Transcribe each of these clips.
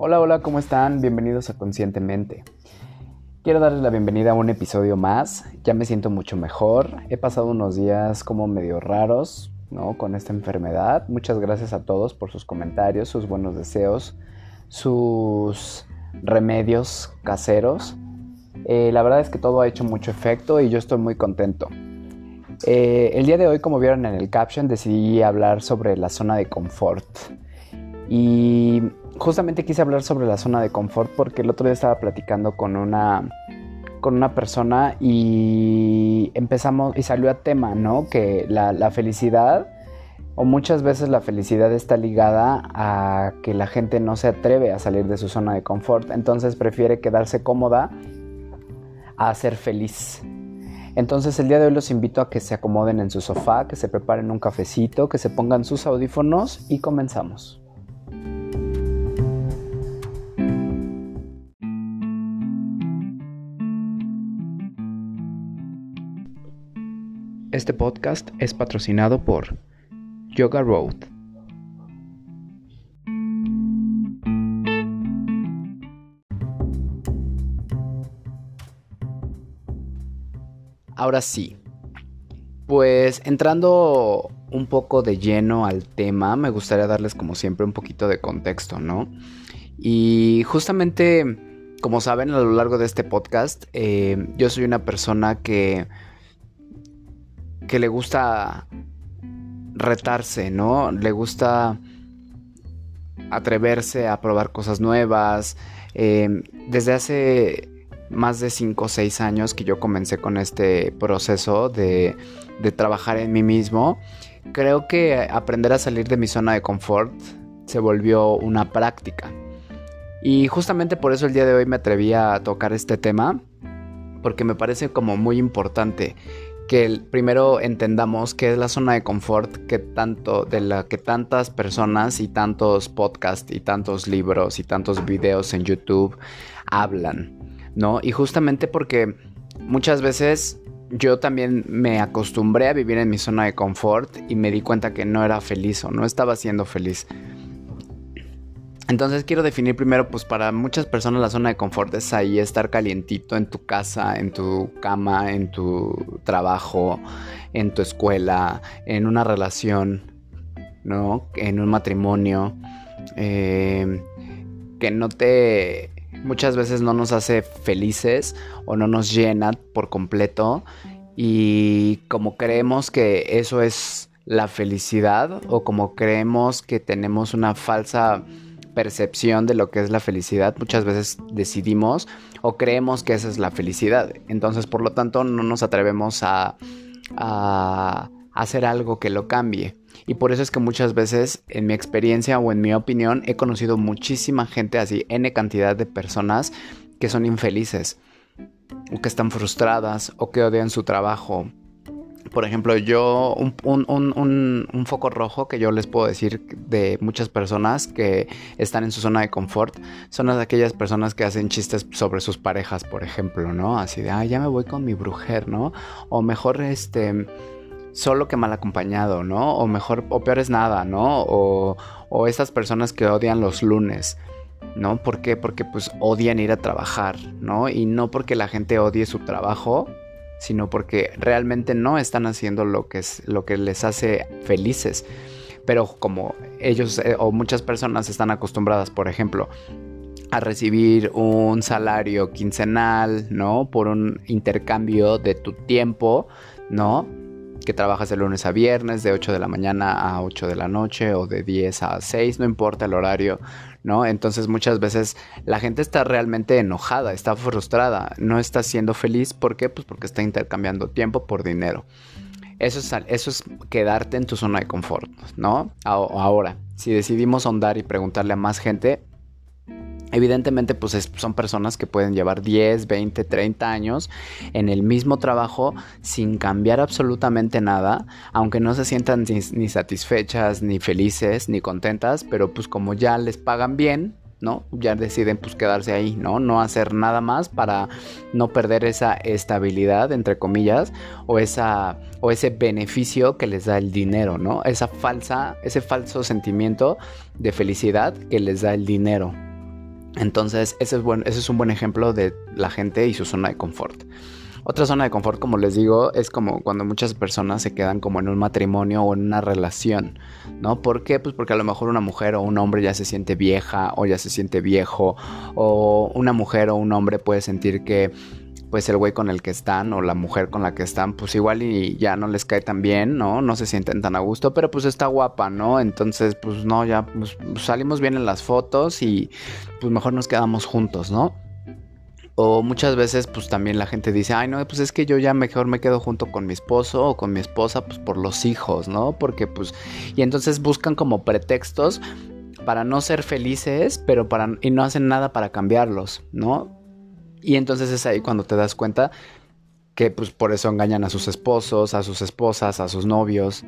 Hola, hola, ¿cómo están? Bienvenidos a Conscientemente. Quiero darles la bienvenida a un episodio más. Ya me siento mucho mejor. He pasado unos días como medio raros, ¿no? Con esta enfermedad. Muchas gracias a todos por sus comentarios, sus buenos deseos, sus remedios caseros. Eh, la verdad es que todo ha hecho mucho efecto y yo estoy muy contento. Eh, el día de hoy, como vieron en el caption, decidí hablar sobre la zona de confort. Y justamente quise hablar sobre la zona de confort porque el otro día estaba platicando con una con una persona y empezamos y salió a tema, ¿no? Que la, la felicidad o muchas veces la felicidad está ligada a que la gente no se atreve a salir de su zona de confort, entonces prefiere quedarse cómoda a ser feliz. Entonces el día de hoy los invito a que se acomoden en su sofá, que se preparen un cafecito, que se pongan sus audífonos y comenzamos. Este podcast es patrocinado por Yoga Road. Ahora sí, pues entrando un poco de lleno al tema, me gustaría darles como siempre un poquito de contexto, ¿no? Y justamente, como saben, a lo largo de este podcast, eh, yo soy una persona que que le gusta retarse, ¿no? Le gusta atreverse a probar cosas nuevas. Em, desde hace más de 5 o 6 años que yo comencé con este proceso de, de trabajar en mí mismo, creo que aprender a salir de mi zona de confort se volvió una práctica. Y justamente por eso el día de hoy me atreví a tocar este tema, porque me parece como muy importante que primero entendamos qué es la zona de confort que tanto de la que tantas personas y tantos podcasts y tantos libros y tantos videos en YouTube hablan, ¿no? Y justamente porque muchas veces yo también me acostumbré a vivir en mi zona de confort y me di cuenta que no era feliz o no estaba siendo feliz. Entonces quiero definir primero, pues para muchas personas la zona de confort es ahí estar calientito en tu casa, en tu cama, en tu trabajo, en tu escuela, en una relación, ¿no? En un matrimonio, eh, que no te, muchas veces no nos hace felices o no nos llena por completo y como creemos que eso es la felicidad o como creemos que tenemos una falsa percepción de lo que es la felicidad, muchas veces decidimos o creemos que esa es la felicidad. Entonces, por lo tanto, no nos atrevemos a, a hacer algo que lo cambie. Y por eso es que muchas veces, en mi experiencia o en mi opinión, he conocido muchísima gente así, N cantidad de personas que son infelices, o que están frustradas, o que odian su trabajo, por ejemplo, yo, un, foco rojo que yo les puedo decir de muchas personas que están en su zona de confort son aquellas personas que hacen chistes sobre sus parejas, por ejemplo, ¿no? Así de, ah, ya me voy con mi brujer, ¿no? O mejor, este, solo que mal acompañado, ¿no? O mejor, o peor es nada, ¿no? O, o estas personas que odian los lunes. ¿No? ¿Por qué? Porque pues odian ir a trabajar, ¿no? Y no porque la gente odie su trabajo, sino porque realmente no están haciendo lo que, es, lo que les hace felices. Pero como ellos eh, o muchas personas están acostumbradas, por ejemplo, a recibir un salario quincenal, ¿no? Por un intercambio de tu tiempo, ¿no? Que trabajas de lunes a viernes, de 8 de la mañana a 8 de la noche o de 10 a 6, no importa el horario, ¿no? Entonces muchas veces la gente está realmente enojada, está frustrada, no está siendo feliz. ¿Por qué? Pues porque está intercambiando tiempo por dinero. Eso es, eso es quedarte en tu zona de confort, ¿no? Ahora, si decidimos ahondar y preguntarle a más gente, Evidentemente, pues son personas que pueden llevar 10, 20, 30 años en el mismo trabajo sin cambiar absolutamente nada, aunque no se sientan ni, satisfechas, ni felices, ni contentas, pero pues como ya les pagan bien, ¿no? Ya deciden pues quedarse ahí, ¿no? No hacer nada más para no perder esa estabilidad, entre comillas, o, esa, o ese beneficio que les da el dinero, ¿no? Esa falsa, ese falso sentimiento de felicidad que les da el dinero. Entonces, ese es, un buen ejemplo de la gente y su zona de confort. Otra zona de confort, como les digo, es como cuando muchas personas se quedan como en un matrimonio o en una relación, ¿no? ¿Por qué? Pues porque a lo mejor una mujer o un hombre ya se siente vieja o ya se siente viejo, o una mujer o un hombre puede sentir que pues el güey con el que están o la mujer con la que están, pues igual y ya no les cae tan bien, ¿no? No se sienten tan a gusto, pero pues está guapa, ¿no? Entonces, pues no, ya pues, salimos bien en las fotos y pues mejor nos quedamos juntos, ¿no? O muchas veces pues también la gente dice, ay no, pues es que yo ya mejor me quedo junto con mi esposo o con mi esposa pues por los hijos, ¿no? Porque pues... Y entonces buscan como pretextos para no ser felices, pero para... y no hacen nada para cambiarlos, ¿no? Y entonces es ahí cuando te das cuenta que pues por eso engañan a sus esposos, a sus esposas, a sus novios,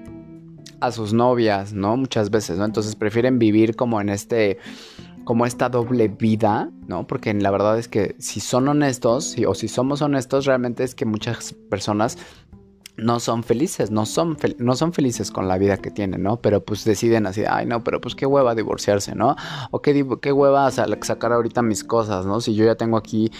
a sus novias, ¿no? Muchas veces, ¿no? Entonces prefieren vivir como en este como esta doble vida, ¿no? Porque la verdad es que si son honestos, o si somos honestos, realmente es que muchas personas no son felices, no son, no son felices con la vida que tienen, ¿no? Pero pues deciden así, ay no, pero pues qué hueva divorciarse, ¿no? O qué, qué hueva sacar ahorita mis cosas, ¿no? Si yo ya tengo aquí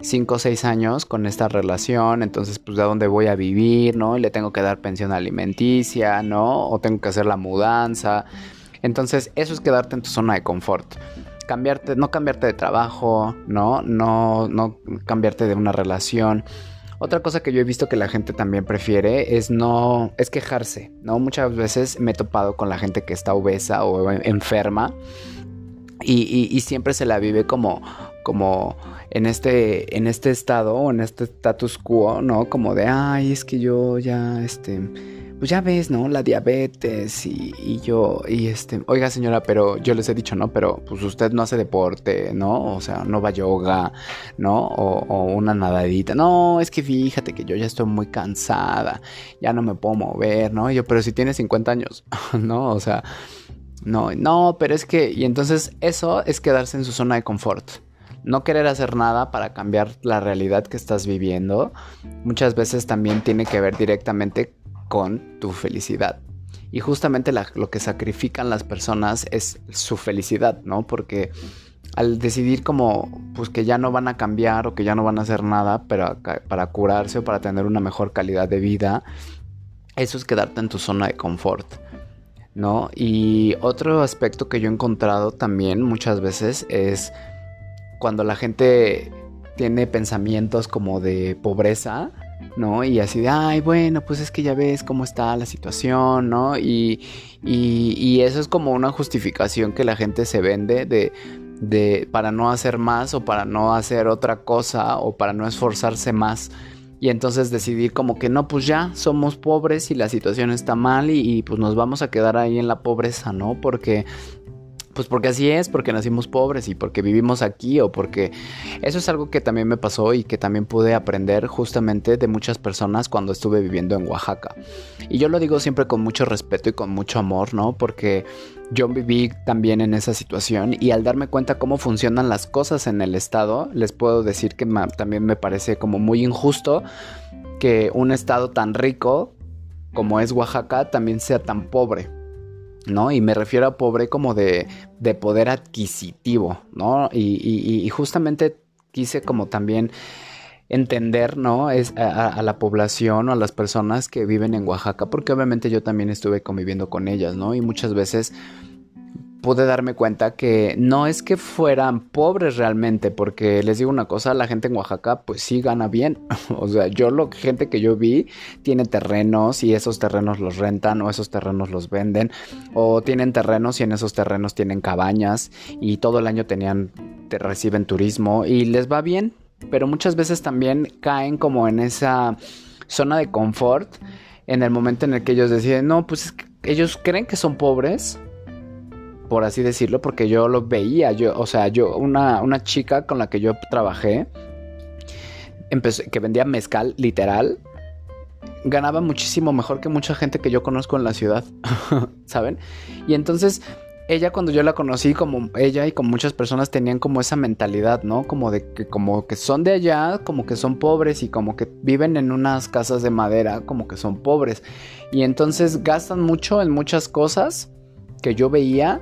5 o 6 años con esta relación, entonces pues de dónde voy a vivir, ¿no? Y le tengo que dar pensión alimenticia, ¿no? O tengo que hacer la mudanza. Entonces eso es quedarte en tu zona de confort cambiarte, no cambiarte de trabajo, ¿no? No, no cambiarte de una relación. Otra cosa que yo he visto que la gente también prefiere es no, es quejarse, ¿no? Muchas veces me he topado con la gente que está obesa o enferma y, siempre se la vive como, como en este, en este estado o en este status quo, ¿no? Como de, ay, es que yo ya, este, pues ya ves, ¿no? La diabetes y, yo, y este, oiga señora, pero yo les he dicho, ¿no? Pero pues usted no hace deporte, ¿no? O sea, no va yoga, ¿no? O, una nadadita. No, es que fíjate que yo ya estoy muy cansada, ya no me puedo mover, ¿no? yo, pero si tiene 50 años, ¿no? O sea, no, no, pero es que, y entonces eso es quedarse en su zona de confort no querer hacer nada para cambiar la realidad que estás viviendo, muchas veces también tiene que ver directamente con tu felicidad. Y justamente lo que sacrifican las personas es su felicidad, ¿no? Porque al decidir como pues que ya no van a cambiar o que ya no van a hacer nada para, para curarse o para tener una mejor calidad de vida, eso es quedarte en tu zona de confort, ¿no? Y otro aspecto que yo he encontrado también muchas veces es cuando la gente tiene pensamientos como de pobreza, ¿no? Y así de, ay, bueno, pues es que ya ves cómo está la situación, ¿no? Y, y, eso es como una justificación que la gente se vende de, de, para no hacer más o para no hacer otra cosa o para no esforzarse más. Y entonces decidir como que no, pues ya somos pobres y la situación está mal y, y pues nos vamos a quedar ahí en la pobreza, ¿no? Porque pues porque así es, porque nacimos pobres y porque vivimos aquí o porque eso es algo que también me pasó y que también pude aprender justamente de muchas personas cuando estuve viviendo en Oaxaca. Y yo lo digo siempre con mucho respeto y con mucho amor, ¿no? Porque yo viví también en esa situación y al darme cuenta cómo funcionan las cosas en el estado, les puedo decir que también me parece como muy injusto que un estado tan rico como es Oaxaca también sea tan pobre. ¿No? Y me refiero a pobre como de, de poder adquisitivo, ¿no? Y, justamente quise como también entender, ¿no? Es a, a, la población o a las personas que viven en Oaxaca, porque obviamente yo también estuve conviviendo con ellas, ¿no? Y muchas veces pude darme cuenta que no es que fueran pobres realmente, porque les digo una cosa, la gente en Oaxaca pues sí gana bien. o sea, yo lo gente que yo vi tiene terrenos y esos terrenos los rentan o esos terrenos los venden o tienen terrenos y en esos terrenos tienen cabañas y todo el año tenían te reciben turismo y les va bien, pero muchas veces también caen como en esa zona de confort en el momento en el que ellos deciden, no, pues ellos creen que son pobres, por así decirlo, porque yo lo veía, yo, o sea, yo, una, una chica con la que yo trabajé, que vendía mezcal, literal, ganaba muchísimo mejor que mucha gente que yo conozco en la ciudad, ¿saben? Y entonces ella cuando yo la conocí, como ella y como muchas personas tenían como esa mentalidad, ¿no? Como de que como que son de allá, como que son pobres y como que viven en unas casas de madera, como que son pobres. Y entonces gastan mucho en muchas cosas que yo veía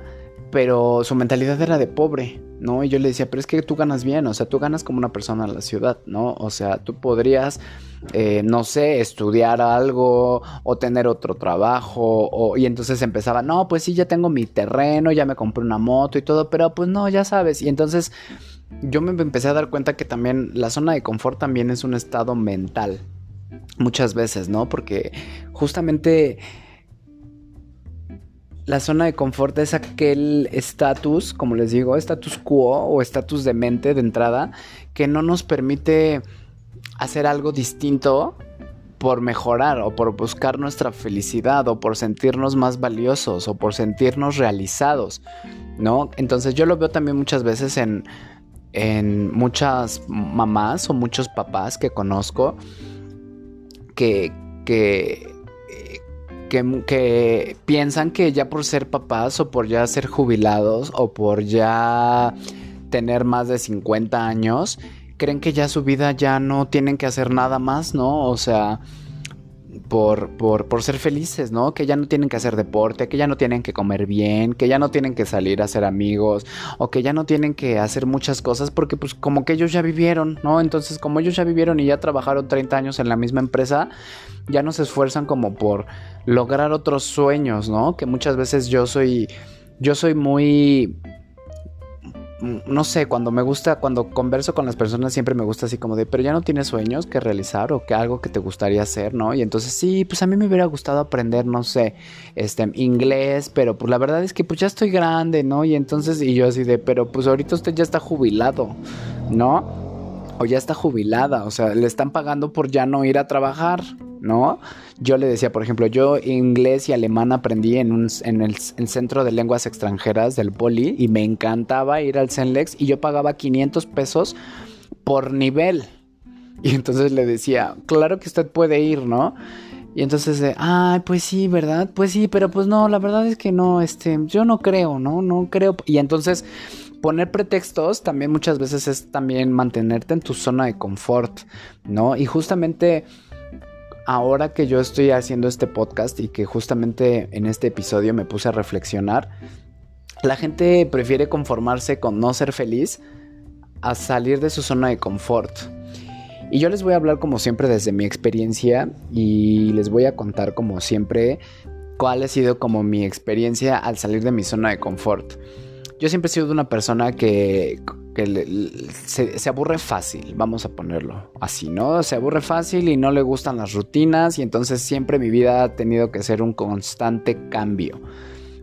pero su mentalidad era de pobre, ¿no? Y yo le decía, pero es que tú ganas bien, o sea, tú ganas como una persona en la ciudad, ¿no? O sea, tú podrías, eh, no sé, estudiar algo o tener otro trabajo, o, y entonces empezaba, no, pues sí, ya tengo mi terreno, ya me compré una moto y todo, pero pues no, ya sabes, y entonces yo me empecé a dar cuenta que también la zona de confort también es un estado mental, muchas veces, ¿no? Porque justamente la zona de confort es aquel estatus, como les digo, estatus quo o estatus de mente de entrada, que no nos permite hacer algo distinto por mejorar o por buscar nuestra felicidad o por sentirnos más valiosos o por sentirnos realizados, ¿no? Entonces yo lo veo también muchas veces en, en muchas mamás o muchos papás que conozco que, que que, piensan que ya por ser papás o por ya ser jubilados o por ya tener más de 50 años, creen que ya su vida ya no tienen que hacer nada más, ¿no? O sea, por, por, ser felices, ¿no? Que ya no tienen que hacer deporte, que ya no tienen que comer bien, que ya no tienen que salir a ser amigos, o que ya no tienen que hacer muchas cosas porque pues como que ellos ya vivieron, ¿no? Entonces como ellos ya vivieron y ya trabajaron 30 años en la misma empresa, ya no se esfuerzan como por lograr otros sueños, ¿no? Que muchas veces yo soy, yo soy muy Mm, no sé, cuando me gusta, cuando converso con las personas siempre me gusta así como de, pero ya no tienes sueños que realizar o que algo que te gustaría hacer, ¿no? Y entonces sí, pues a mí me hubiera gustado aprender, no sé, este, inglés, pero pues la verdad es que pues ya estoy grande, ¿no? Y entonces, y yo así de, pero pues ahorita usted ya está jubilado, ¿no? O ya está jubilada, o sea, le están pagando por ya no ir a trabajar, ¿no? Yo le decía, por ejemplo, yo inglés y alemán aprendí en, un, en el Centro de Lenguas Extranjeras del Poli y me encantaba ir al CENLEX y yo pagaba 500 pesos por nivel. Y entonces le decía, claro que usted puede ir, ¿no? Y entonces, ay, pues sí, ¿verdad? Pues sí, pero pues no, la verdad es que no, este, yo no creo, ¿no? No creo. Y entonces poner pretextos también muchas veces es también mantenerte en tu zona de confort, ¿no? Y justamente ahora que yo estoy haciendo este podcast y que justamente en este episodio me puse a reflexionar, la gente prefiere conformarse con no ser feliz a salir de su zona de confort. Y yo les voy a hablar como siempre desde mi experiencia y les voy a contar como siempre cuál ha sido como mi experiencia al salir de mi zona de confort. Yo siempre he sido una persona que que se, aburre fácil, vamos a ponerlo así, ¿no? Se aburre fácil y no le gustan las rutinas y entonces siempre mi vida ha tenido que ser un constante cambio.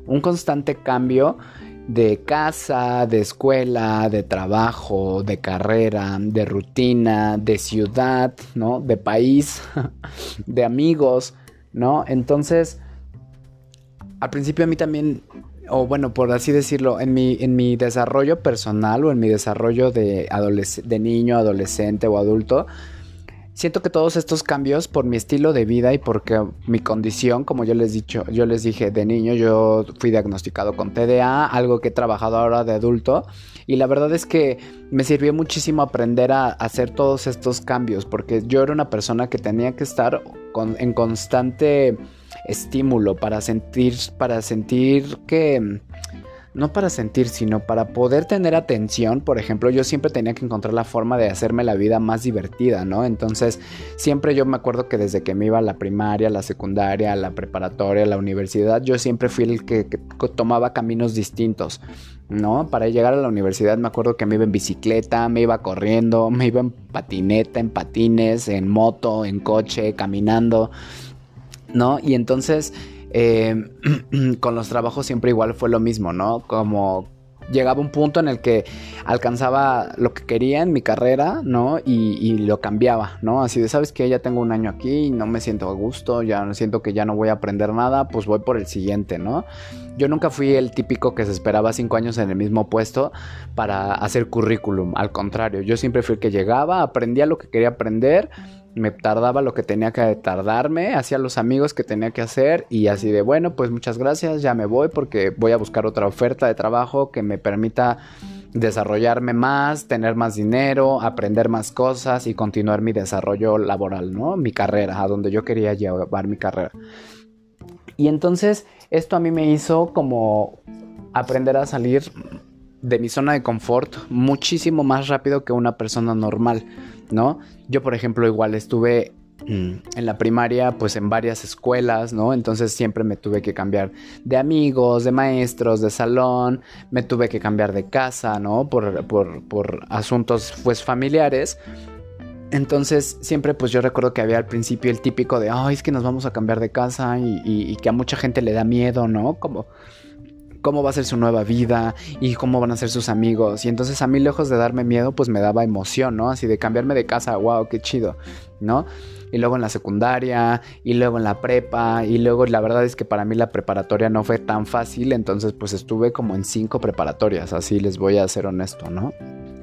Un constante cambio de casa, de escuela, de trabajo, de carrera, de rutina, de ciudad, ¿no? De país, de amigos, ¿no? Entonces, al principio a mí también o bueno, por así decirlo, en mi, en mi desarrollo personal o en mi desarrollo de, de niño, adolescente o adulto, siento que todos estos cambios por mi estilo de vida y porque mi condición, como yo les dicho, yo les dije de niño, yo fui diagnosticado con TDA, algo que he trabajado ahora de adulto y la verdad es que me sirvió muchísimo aprender a hacer todos estos cambios porque yo era una persona que tenía que estar en constante estímulo para sentir, para sentir que, no para sentir, sino para poder tener atención, por ejemplo, yo siempre tenía que encontrar la forma de hacerme la vida más divertida, ¿no? Entonces, siempre yo me acuerdo que desde que me iba a la primaria, la secundaria, la preparatoria, la universidad, yo siempre fui el que, que tomaba caminos distintos. ¿no? Para llegar a la universidad me acuerdo que me iba en bicicleta, me iba corriendo, me iba en patineta, en patines, en moto, en coche, caminando. ¿No? Y entonces, eh, con los trabajos siempre igual fue lo mismo, ¿no? Como llegaba un punto en el que alcanzaba lo que quería en mi carrera, ¿no? Y, lo cambiaba, ¿no? Así de, ¿sabes que Ya tengo un año aquí y no me siento a gusto, ya siento que ya no voy a aprender nada, pues voy por el siguiente, ¿no? Yo nunca fui el típico que se esperaba cinco años en el mismo puesto para hacer currículum, al contrario, yo siempre fui el que llegaba, aprendía lo que quería aprender me tardaba lo que tenía que tardarme, hacía los amigos que tenía que hacer y así de bueno, pues muchas gracias, ya me voy porque voy a buscar otra oferta de trabajo que me permita desarrollarme más, tener más dinero, aprender más cosas y continuar mi desarrollo laboral, ¿no? Mi carrera, a donde yo quería llevar mi carrera. Y entonces esto a mí me hizo como aprender a salir de mi zona de confort muchísimo más rápido que una persona normal, ¿no? Yo, por ejemplo, igual estuve mm, en la primaria, pues en varias escuelas, ¿no? Entonces siempre me tuve que cambiar de amigos, de maestros, de salón, me tuve que cambiar de casa, ¿no? Por, por asuntos, pues, familiares. Entonces, siempre pues yo recuerdo que había al principio el típico de, ay, es que nos vamos a cambiar de casa y, que a mucha gente le da miedo, ¿no? Como, cómo va a ser su nueva vida y cómo van a ser sus amigos. Y entonces a mí, lejos de darme miedo, pues me daba emoción, ¿no? Así de cambiarme de casa, wow, qué chido, ¿no? Y luego en la secundaria, y luego en la prepa, y luego la verdad es que para mí la preparatoria no fue tan fácil, entonces pues estuve como en cinco preparatorias, así les voy a ser honesto, ¿no?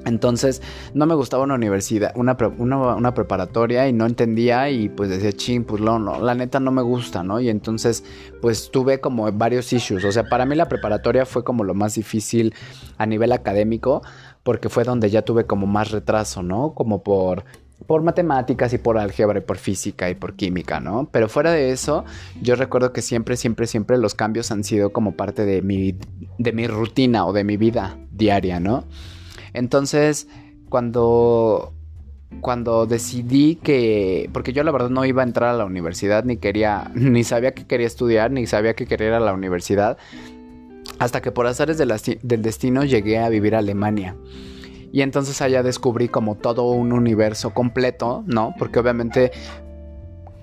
Entonces no me gustaba una universidad, una, una, preparatoria y no entendía y pues decía, ching, pues no, no, la neta no me gusta, ¿no? Y entonces pues tuve como varios issues, o sea, para mí la preparatoria fue como lo más difícil a nivel académico porque fue donde ya tuve como más retraso, ¿no? Como por por matemáticas y por álgebra y por física y por química, ¿no? Pero fuera de eso, yo recuerdo que siempre, siempre, siempre los cambios han sido como parte de mi, de mi rutina o de mi vida diaria, ¿no? Entonces, cuando cuando decidí que, porque yo la verdad no iba a entrar a la universidad, ni quería, ni sabía que quería estudiar, ni sabía que quería ir a la universidad, hasta que por azares del destino llegué a vivir a Alemania. Y entonces allá descubrí como todo un universo completo, ¿no? Porque obviamente,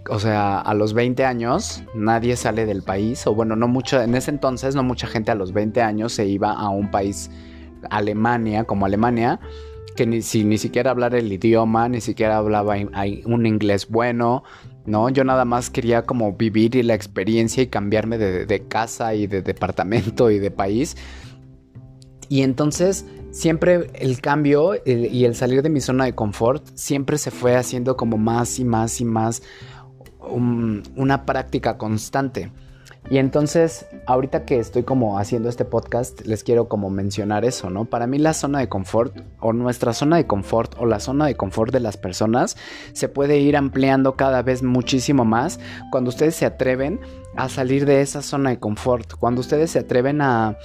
o sea, a los 20 años nadie sale del país, o bueno, no mucho, en ese entonces no mucha gente a los 20 años se iba a un país Alemania, como Alemania, que ni, si, ni siquiera hablar el idioma, ni siquiera hablaba un inglés bueno, ¿no? Yo nada más quería como vivir y la experiencia y cambiarme de, casa y de departamento y de país. Y entonces siempre el cambio y el salir de mi zona de confort siempre se fue haciendo como más y más y más una práctica constante. Y entonces, ahorita que estoy como haciendo este podcast, les quiero como mencionar eso, ¿no? Para mí la zona de confort o nuestra zona de confort o la zona de confort de las personas se puede ir ampliando cada vez muchísimo más cuando ustedes se atreven a salir de esa zona de confort, cuando ustedes se atreven a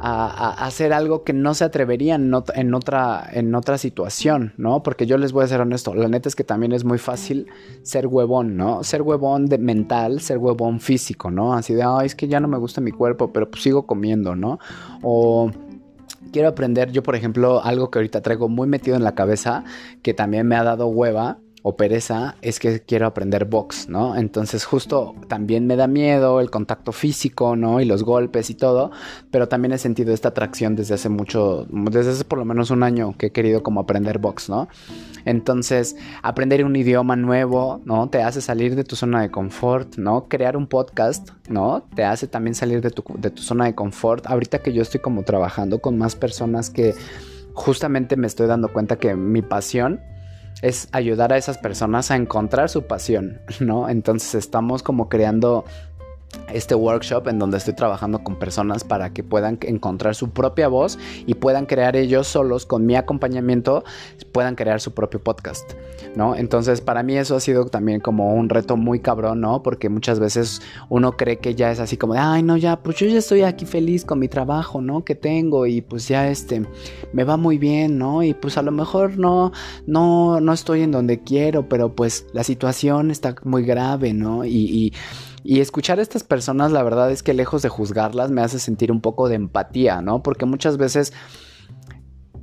a, hacer algo que no se atreverían en, otra, en otra situación, ¿no? Porque yo les voy a ser honesto, la neta es que también es muy fácil ser huevón, ¿no? Ser huevón de mental, ser huevón físico, ¿no? Así de, ay, es que ya no me gusta mi cuerpo, pero pues sigo comiendo, ¿no? O quiero aprender, yo por ejemplo, algo que ahorita traigo muy metido en la cabeza, que también me ha dado hueva, o pereza es que quiero aprender box, ¿no? Entonces justo también me da miedo el contacto físico, ¿no? Y los golpes y todo, pero también he sentido esta atracción desde hace mucho, desde hace por lo menos un año que he querido como aprender box, ¿no? Entonces, aprender un idioma nuevo, ¿no? Te hace salir de tu zona de confort, ¿no? Crear un podcast, ¿no? Te hace también salir de tu, de tu zona de confort. Ahorita que yo estoy como trabajando con más personas que justamente me estoy dando cuenta que mi pasión, es ayudar a esas personas a encontrar su pasión, ¿no? Entonces estamos como creando este workshop en donde estoy trabajando con personas para que puedan encontrar su propia voz y puedan crear ellos solos con mi acompañamiento, puedan crear su propio podcast, ¿no? Entonces para mí eso ha sido también como un reto muy cabrón, ¿no? Porque muchas veces uno cree que ya es así como, ay, no, ya, pues yo ya estoy aquí feliz con mi trabajo, ¿no? Que tengo y pues ya este, me va muy bien, ¿no? Y pues a lo mejor no, no, no estoy en donde quiero, pero pues la situación está muy grave, ¿no? Y, y y escuchar a estas personas, la verdad es que lejos de juzgarlas, me hace sentir un poco de empatía, ¿no? Porque muchas veces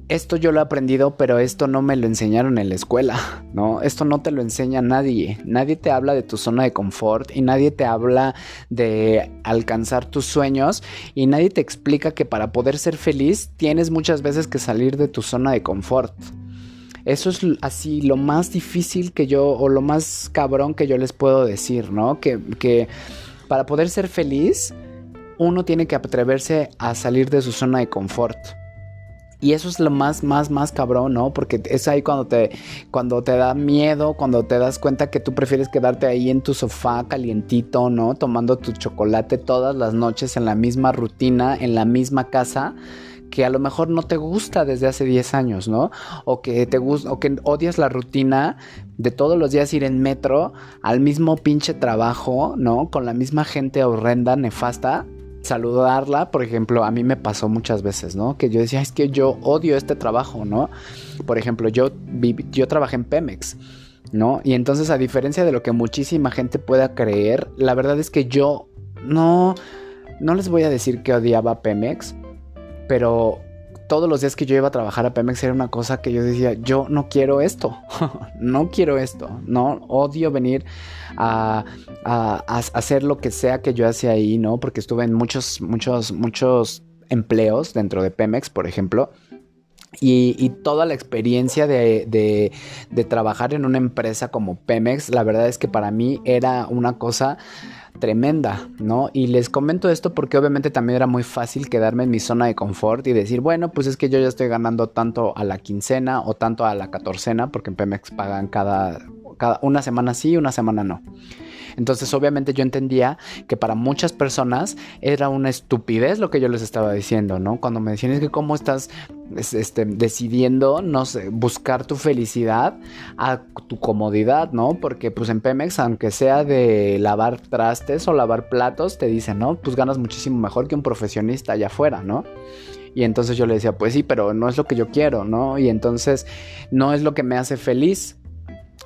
esto yo lo he aprendido, pero esto no me lo enseñaron en la escuela, ¿no? Esto no te lo enseña nadie. Nadie te habla de tu zona de confort y nadie te habla de alcanzar tus sueños y nadie te explica que para poder ser feliz tienes muchas veces que salir de tu zona de confort. Eso es así lo más difícil que yo, o lo más cabrón que yo les puedo decir, ¿no? Que, que para poder ser feliz, uno tiene que atreverse a salir de su zona de confort. Y eso es lo más, más, más cabrón, ¿no? Porque es ahí cuando te, cuando te da miedo, cuando te das cuenta que tú prefieres quedarte ahí en tu sofá calientito, ¿no? Tomando tu chocolate todas las noches en la misma rutina, en la misma casa que a lo mejor no te gusta desde hace 10 años, ¿no? O que te gusta, o que odias la rutina de todos los días ir en metro al mismo pinche trabajo, ¿no? Con la misma gente horrenda, nefasta, saludarla, por ejemplo, a mí me pasó muchas veces, ¿no? Que yo decía, es que yo odio este trabajo, ¿no? Por ejemplo, yo, yo trabajé en Pemex. ¿No? Y entonces, a diferencia de lo que muchísima gente pueda creer, la verdad es que yo no, no les voy a decir que odiaba Pemex, pero todos los días que yo iba a trabajar a Pemex era una cosa que yo decía, yo no quiero esto, no quiero esto, no odio venir a, hacer lo que sea que yo hacía ahí, ¿no? Porque estuve en muchos, muchos, muchos empleos dentro de Pemex, por ejemplo. Y, toda la experiencia de, de, trabajar en una empresa como Pemex, la verdad es que para mí era una cosa tremenda, ¿no? Y les comento esto porque obviamente también era muy fácil quedarme en mi zona de confort y decir, bueno, pues es que yo ya estoy ganando tanto a la quincena o tanto a la catorcena, porque en Pemex pagan cada, cada una semana sí y una semana no. Entonces obviamente yo entendía que para muchas personas era una estupidez lo que yo les estaba diciendo, ¿no? Cuando me decían es que cómo estás este, decidiendo, no sé, buscar tu felicidad a tu comodidad, ¿no? Porque pues en Pemex, aunque sea de lavar trastes o lavar platos, te dicen, ¿no? Pues ganas muchísimo mejor que un profesionista allá afuera, ¿no? Y entonces yo le decía, pues sí, pero no es lo que yo quiero, ¿no? Y entonces no es lo que me hace feliz.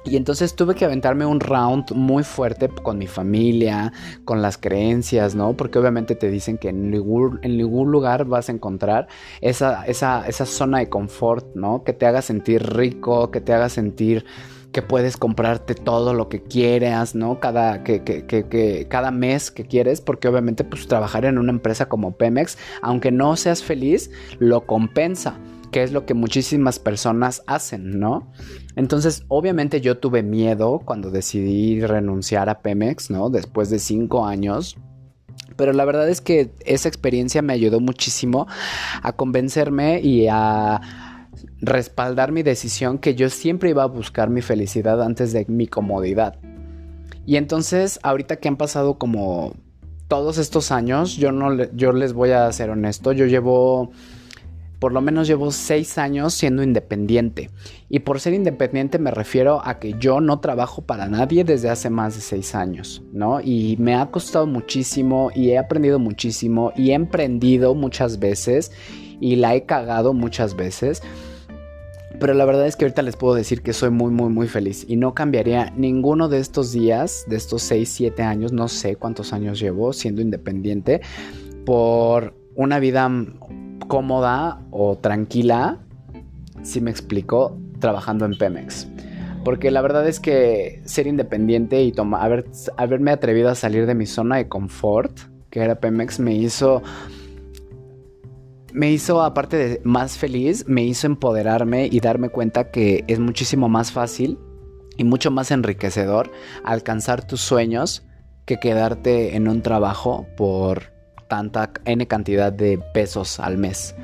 Y entonces tuve que aventarme un round muy fuerte con mi familia, con las creencias, ¿no? Porque obviamente te dicen que en ningún, lugar vas a encontrar esa, esa, esa zona de confort, ¿no? Que te haga sentir rico, que te haga sentir que puedes comprarte todo lo que quieras, ¿no? Cada, que, que, que, cada mes que quieres, porque obviamente pues trabajar en una empresa como Pemex, aunque no seas feliz, lo compensa que es lo que muchísimas personas hacen, ¿no? Entonces, obviamente yo tuve miedo cuando decidí renunciar a Pemex, ¿no? Después de cinco años. Pero la verdad es que esa experiencia me ayudó muchísimo a convencerme y a respaldar mi decisión que yo siempre iba a buscar mi felicidad antes de mi comodidad. Y entonces, ahorita que han pasado como todos estos años, yo no yo les voy a ser honesto, yo llevo por lo menos llevo seis años siendo independiente. Y por ser independiente me refiero a que yo no trabajo para nadie desde hace más de seis años, ¿no? Y me ha costado muchísimo y he aprendido muchísimo y he emprendido muchas veces y la he cagado muchas veces. Pero la verdad es que ahorita les puedo decir que soy muy, muy, muy feliz. Y no cambiaría ninguno de estos días, de estos 6, 7 años, no sé cuántos años llevo siendo independiente, por una vida cómoda o tranquila, si me explico, trabajando en Pemex. Porque la verdad es que ser independiente y haber, haberme atrevido a salir de mi zona de confort, que era Pemex, me hizo me hizo, aparte de más feliz, me hizo empoderarme y darme cuenta que es muchísimo más fácil y mucho más enriquecedor alcanzar tus sueños que quedarte en un trabajo por tanta N cantidad de pesos al mes,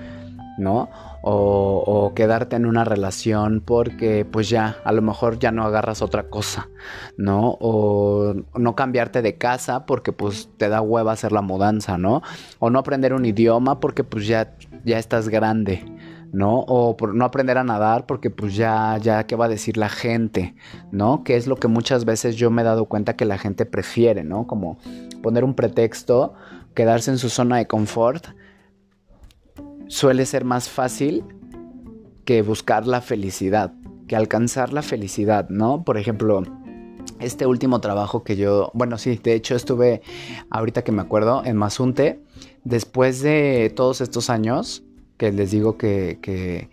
¿no? O, quedarte en una relación porque pues ya a lo mejor ya no agarras otra cosa, ¿no? O no cambiarte de casa porque pues te da hueva hacer la mudanza, ¿no? O no aprender un idioma porque pues ya, ya estás grande, ¿no? O por no aprender a nadar porque pues ya, ya, ¿qué va a decir la gente? ¿No? Que es lo que muchas veces yo me he dado cuenta que la gente prefiere, ¿no? Como poner un pretexto quedarse en su zona de confort suele ser más fácil que buscar la felicidad, que alcanzar la felicidad, ¿no? Por ejemplo, este último trabajo que yo, bueno, sí, de hecho estuve, ahorita que me acuerdo, en Mazunte, después de todos estos años, que les digo que, que,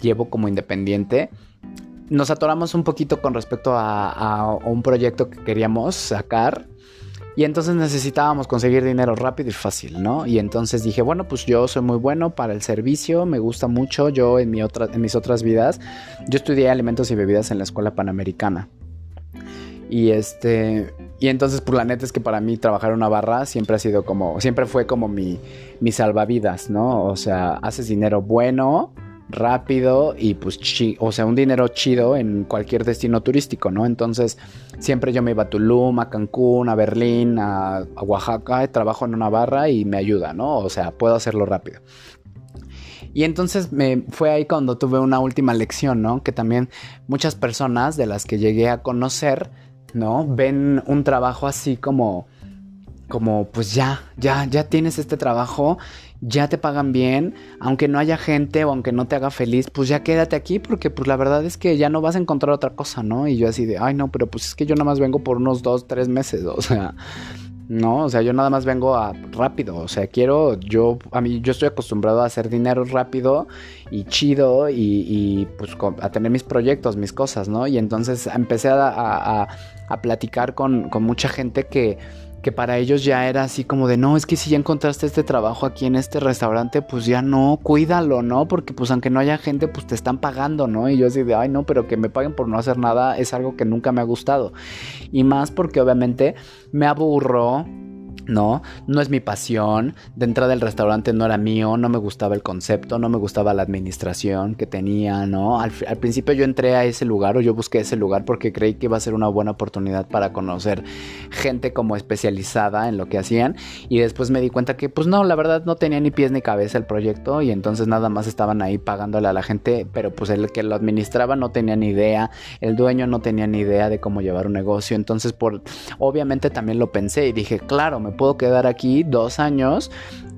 llevo como independiente, nos atoramos un poquito con respecto a, a un proyecto que queríamos sacar y entonces necesitábamos conseguir dinero rápido y fácil, ¿no? Y entonces dije, bueno, pues yo soy muy bueno para el servicio, me gusta mucho. Yo en, mi otra, en mis otras vidas, yo estudié alimentos y bebidas en la escuela panamericana. Y este, y entonces, pues la neta es que para mí trabajar en una barra siempre ha sido como, siempre fue como mi, mi salvavidas, ¿no? O sea, haces dinero bueno, rápido y pues, o sea, un dinero chido en cualquier destino turístico, ¿no? Entonces, siempre yo me iba a Tulum, a Cancún, a Berlín, a, Oaxaca, trabajo en una barra y me ayuda, ¿no? O sea, puedo hacerlo rápido. Y entonces me fue ahí cuando tuve una última lección, ¿no? Que también muchas personas de las que llegué a conocer, ¿no? Ven un trabajo así como como pues ya, ya, ya tienes este trabajo, ya te pagan bien, aunque no haya gente o aunque no te haga feliz, pues ya quédate aquí porque pues la verdad es que ya no vas a encontrar otra cosa, ¿no? Y yo así de, ay no, pero pues es que yo nada más vengo por unos dos, tres meses, o sea, no, o sea, yo nada más vengo a rápido, o sea, quiero, yo, a mí, yo estoy acostumbrado a hacer dinero rápido y chido y, pues a tener mis proyectos, mis cosas, ¿no? Y entonces empecé a, a platicar con, con mucha gente que que para ellos ya era así como de, no, es que si ya encontraste este trabajo aquí en este restaurante, pues ya no, cuídalo, ¿no? Porque pues aunque no haya gente, pues te están pagando, ¿no? Y yo así de, ay, no, pero que me paguen por no hacer nada es algo que nunca me ha gustado. Y más porque obviamente me aburro ¿no? No es mi pasión. De entrada el restaurante no era mío, no me gustaba el concepto, no me gustaba la administración que tenía, ¿no? Al, principio yo entré a ese lugar o yo busqué ese lugar porque creí que iba a ser una buena oportunidad para conocer gente como especializada en lo que hacían y después me di cuenta que pues no, la verdad no tenía ni pies ni cabeza el proyecto y entonces nada más estaban ahí pagándole a la gente, pero pues el que lo administraba no tenía ni idea, el dueño no tenía ni idea de cómo llevar un negocio, entonces por obviamente también lo pensé y dije, claro, me puedo quedar aquí dos años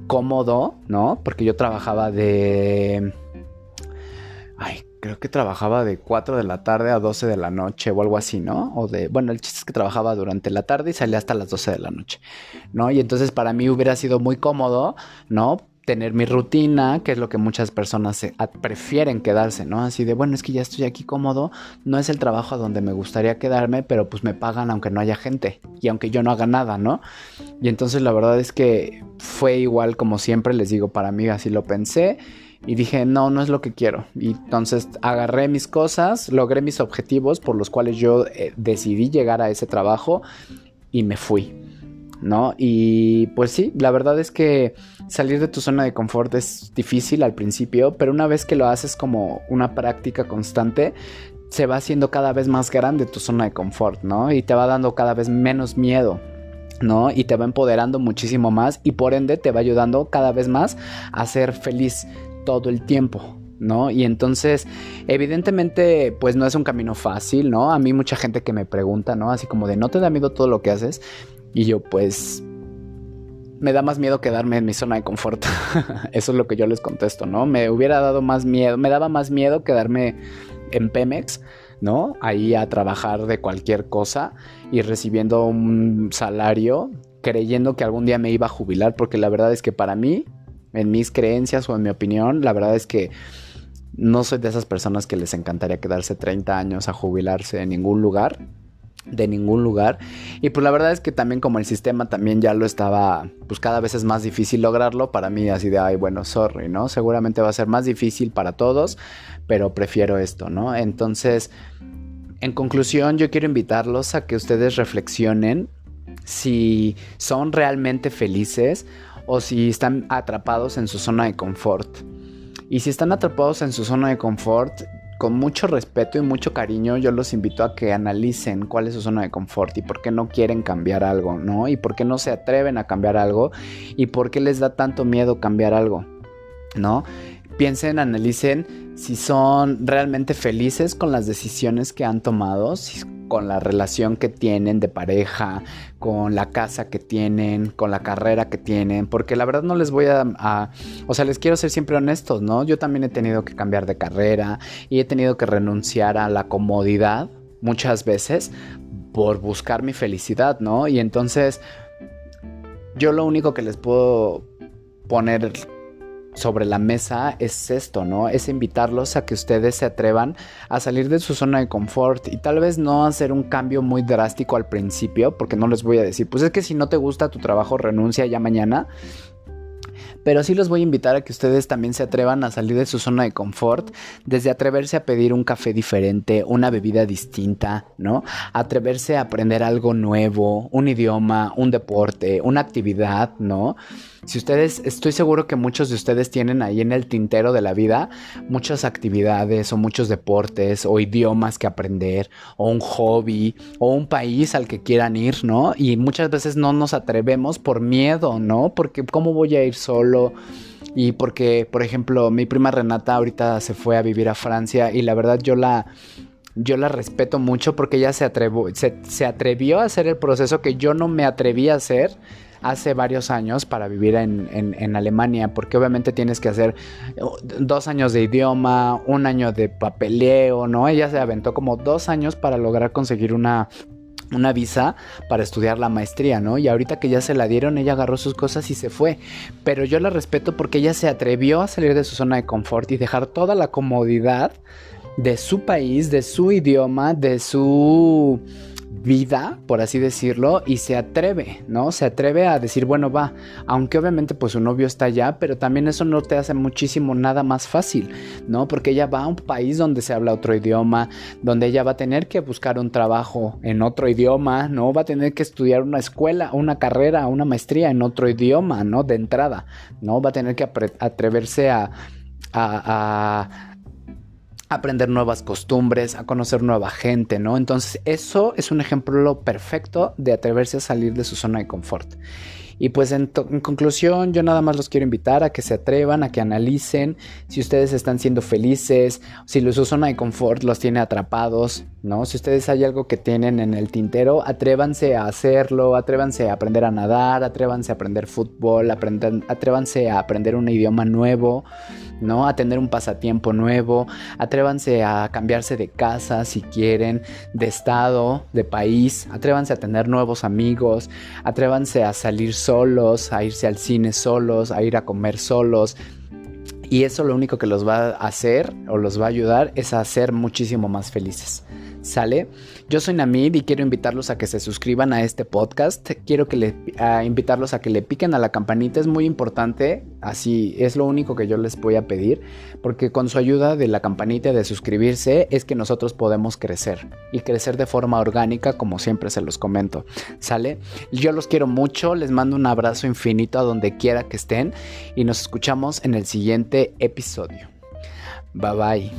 cómodo, ¿no? Porque yo trabajaba de... Ay, creo que trabajaba de 4 de la tarde a 12 de la noche o algo así, ¿no? O de, bueno, el chiste es que trabajaba durante la tarde y salía hasta las 12 de la noche, ¿no? Y entonces para mí hubiera sido muy cómodo, ¿no? Tener mi rutina, que es lo que muchas personas prefieren quedarse, ¿no? Así de, bueno, es que ya estoy aquí cómodo, no es el trabajo donde me gustaría quedarme, pero pues me pagan aunque no haya gente y aunque yo no haga nada, ¿no? Y entonces la verdad es que fue igual como siempre, les digo, para mí así lo pensé y dije, no, no es lo que quiero. Y entonces agarré mis cosas, logré mis objetivos por los cuales yo eh, decidí llegar a ese trabajo y me fui. ¿No? Y pues sí, la verdad es que salir de tu zona de confort es difícil al principio, pero una vez que lo haces como una práctica constante, se va haciendo cada vez más grande tu zona de confort, ¿no? Y te va dando cada vez menos miedo. ¿no? Y te va empoderando muchísimo más y por ende te va ayudando cada vez más a ser feliz todo el tiempo, ¿no? Y entonces, evidentemente, pues no es un camino fácil, ¿no? A mí mucha gente que me pregunta, ¿no? Así como de, ¿no te da miedo todo lo que haces? Y yo pues me da más miedo quedarme en mi zona de confort. Eso es lo que yo les contesto, ¿no? Me hubiera dado más miedo, me daba más miedo quedarme en Pemex, ¿no? Ahí a trabajar de cualquier cosa y recibiendo un salario, creyendo que algún día me iba a jubilar, porque la verdad es que para mí, en mis creencias o en mi opinión, la verdad es que no soy de esas personas que les encantaría quedarse 30 años a jubilarse en ningún lugar de ningún lugar. Y pues la verdad es que también como el sistema también ya lo estaba, pues cada vez es más difícil lograrlo. Para mí así de, ay, bueno, sorry, ¿no? Seguramente va a ser más difícil para todos, pero prefiero esto, ¿no? Entonces, en conclusión, yo quiero invitarlos a que ustedes reflexionen si son realmente felices o si están atrapados en su zona de confort. Y si están atrapados en su zona de confort, con mucho respeto y mucho cariño, yo los invito a que analicen cuál es su zona de confort y por qué no quieren cambiar algo, ¿no? Y por qué no se atreven a cambiar algo y por qué les da tanto miedo cambiar algo, ¿no? Piensen, analicen si son realmente felices con las decisiones que han tomado, si con la relación que tienen de pareja, con la casa que tienen, con la carrera que tienen, porque la verdad no les voy a, o sea, les quiero ser siempre honestos, ¿no? Yo también he tenido que cambiar de carrera y he tenido que renunciar a la comodidad muchas veces por buscar mi felicidad, ¿no? Y entonces yo lo único que les puedo poner sobre la mesa es esto, ¿no? Es invitarlos a que ustedes se atrevan a salir de su zona de confort y tal vez no hacer un cambio muy drástico al principio, porque no les voy a decir, pues es que si no te gusta tu trabajo, renuncia ya mañana. Pero sí los voy a invitar a que ustedes también se atrevan a salir de su zona de confort, desde atreverse a pedir un café diferente, una bebida distinta, ¿no? Atreverse a aprender algo nuevo, un idioma, un deporte, una actividad, ¿no? Si ustedes, estoy seguro que muchos de ustedes tienen ahí en el tintero de la vida muchas actividades o muchos deportes o idiomas que aprender o un hobby o un país al que quieran ir, ¿no? Y muchas veces no nos atrevemos por miedo, ¿no? Porque ¿cómo voy a ir solo? Y porque, por ejemplo, mi prima Renata ahorita se fue a vivir a Francia y la verdad yo la yo la respeto mucho porque ella se, se, se, atrevió a hacer el proceso que yo no me atreví a hacer hace varios años para vivir en, Alemania, porque obviamente tienes que hacer uh, dos años de idioma, un año de papeleo, ¿no? Ella se aventó como dos años para lograr conseguir una una visa para estudiar la maestría, ¿no? Y ahorita que ya se la dieron, ella agarró sus cosas y se fue. Pero yo la respeto porque ella se atrevió a salir de su zona de confort y dejar toda la comodidad de su país, de su idioma, de su vida, por así decirlo, y se atreve, ¿no? Se atreve a decir, bueno, va, aunque obviamente pues su novio está allá, pero también eso no te hace muchísimo nada más fácil, ¿no? Porque ella va a un país donde se habla otro idioma, donde ella va a tener que buscar un trabajo en otro idioma, ¿no? Va a tener que estudiar una escuela, una carrera, una maestría en otro idioma, ¿no? De entrada, ¿no? Va a tener que atreverse a, a aprender nuevas costumbres, a conocer nueva gente, ¿no? Entonces eso es un ejemplo perfecto de atreverse a salir de su zona de confort. Y pues en, conclusión, yo nada más los quiero invitar a que se atrevan, a que analicen si ustedes están siendo felices, si su zona de confort los tiene atrapados, ¿no? Si ustedes hay algo que tienen en el tintero, atrévanse a hacerlo, atrévanse a aprender a nadar, atrévanse a aprender fútbol, atrévanse a aprender un idioma nuevo, ¿no? A tener un pasatiempo nuevo, atrévanse a cambiarse de casa si quieren, de estado, de país, atrévanse a tener nuevos amigos, atrévanse a salir solos, a irse al cine solos, a ir a comer solos. Y eso lo único que los va a hacer o los va a ayudar es a ser muchísimo más felices. ¿Sale? Yo soy Namid y quiero invitarlos a que se suscriban a este podcast. Quiero que le, invitarlos a que le piquen a la campanita. Es muy importante. Así es lo único que yo les voy a pedir. Porque con su ayuda de la campanita de suscribirse es que nosotros podemos crecer. Y crecer de forma orgánica como siempre se los comento. ¿Sale? Yo los quiero mucho. Les mando un abrazo infinito a donde quiera que estén. Y nos escuchamos en el episodio. Bye bye.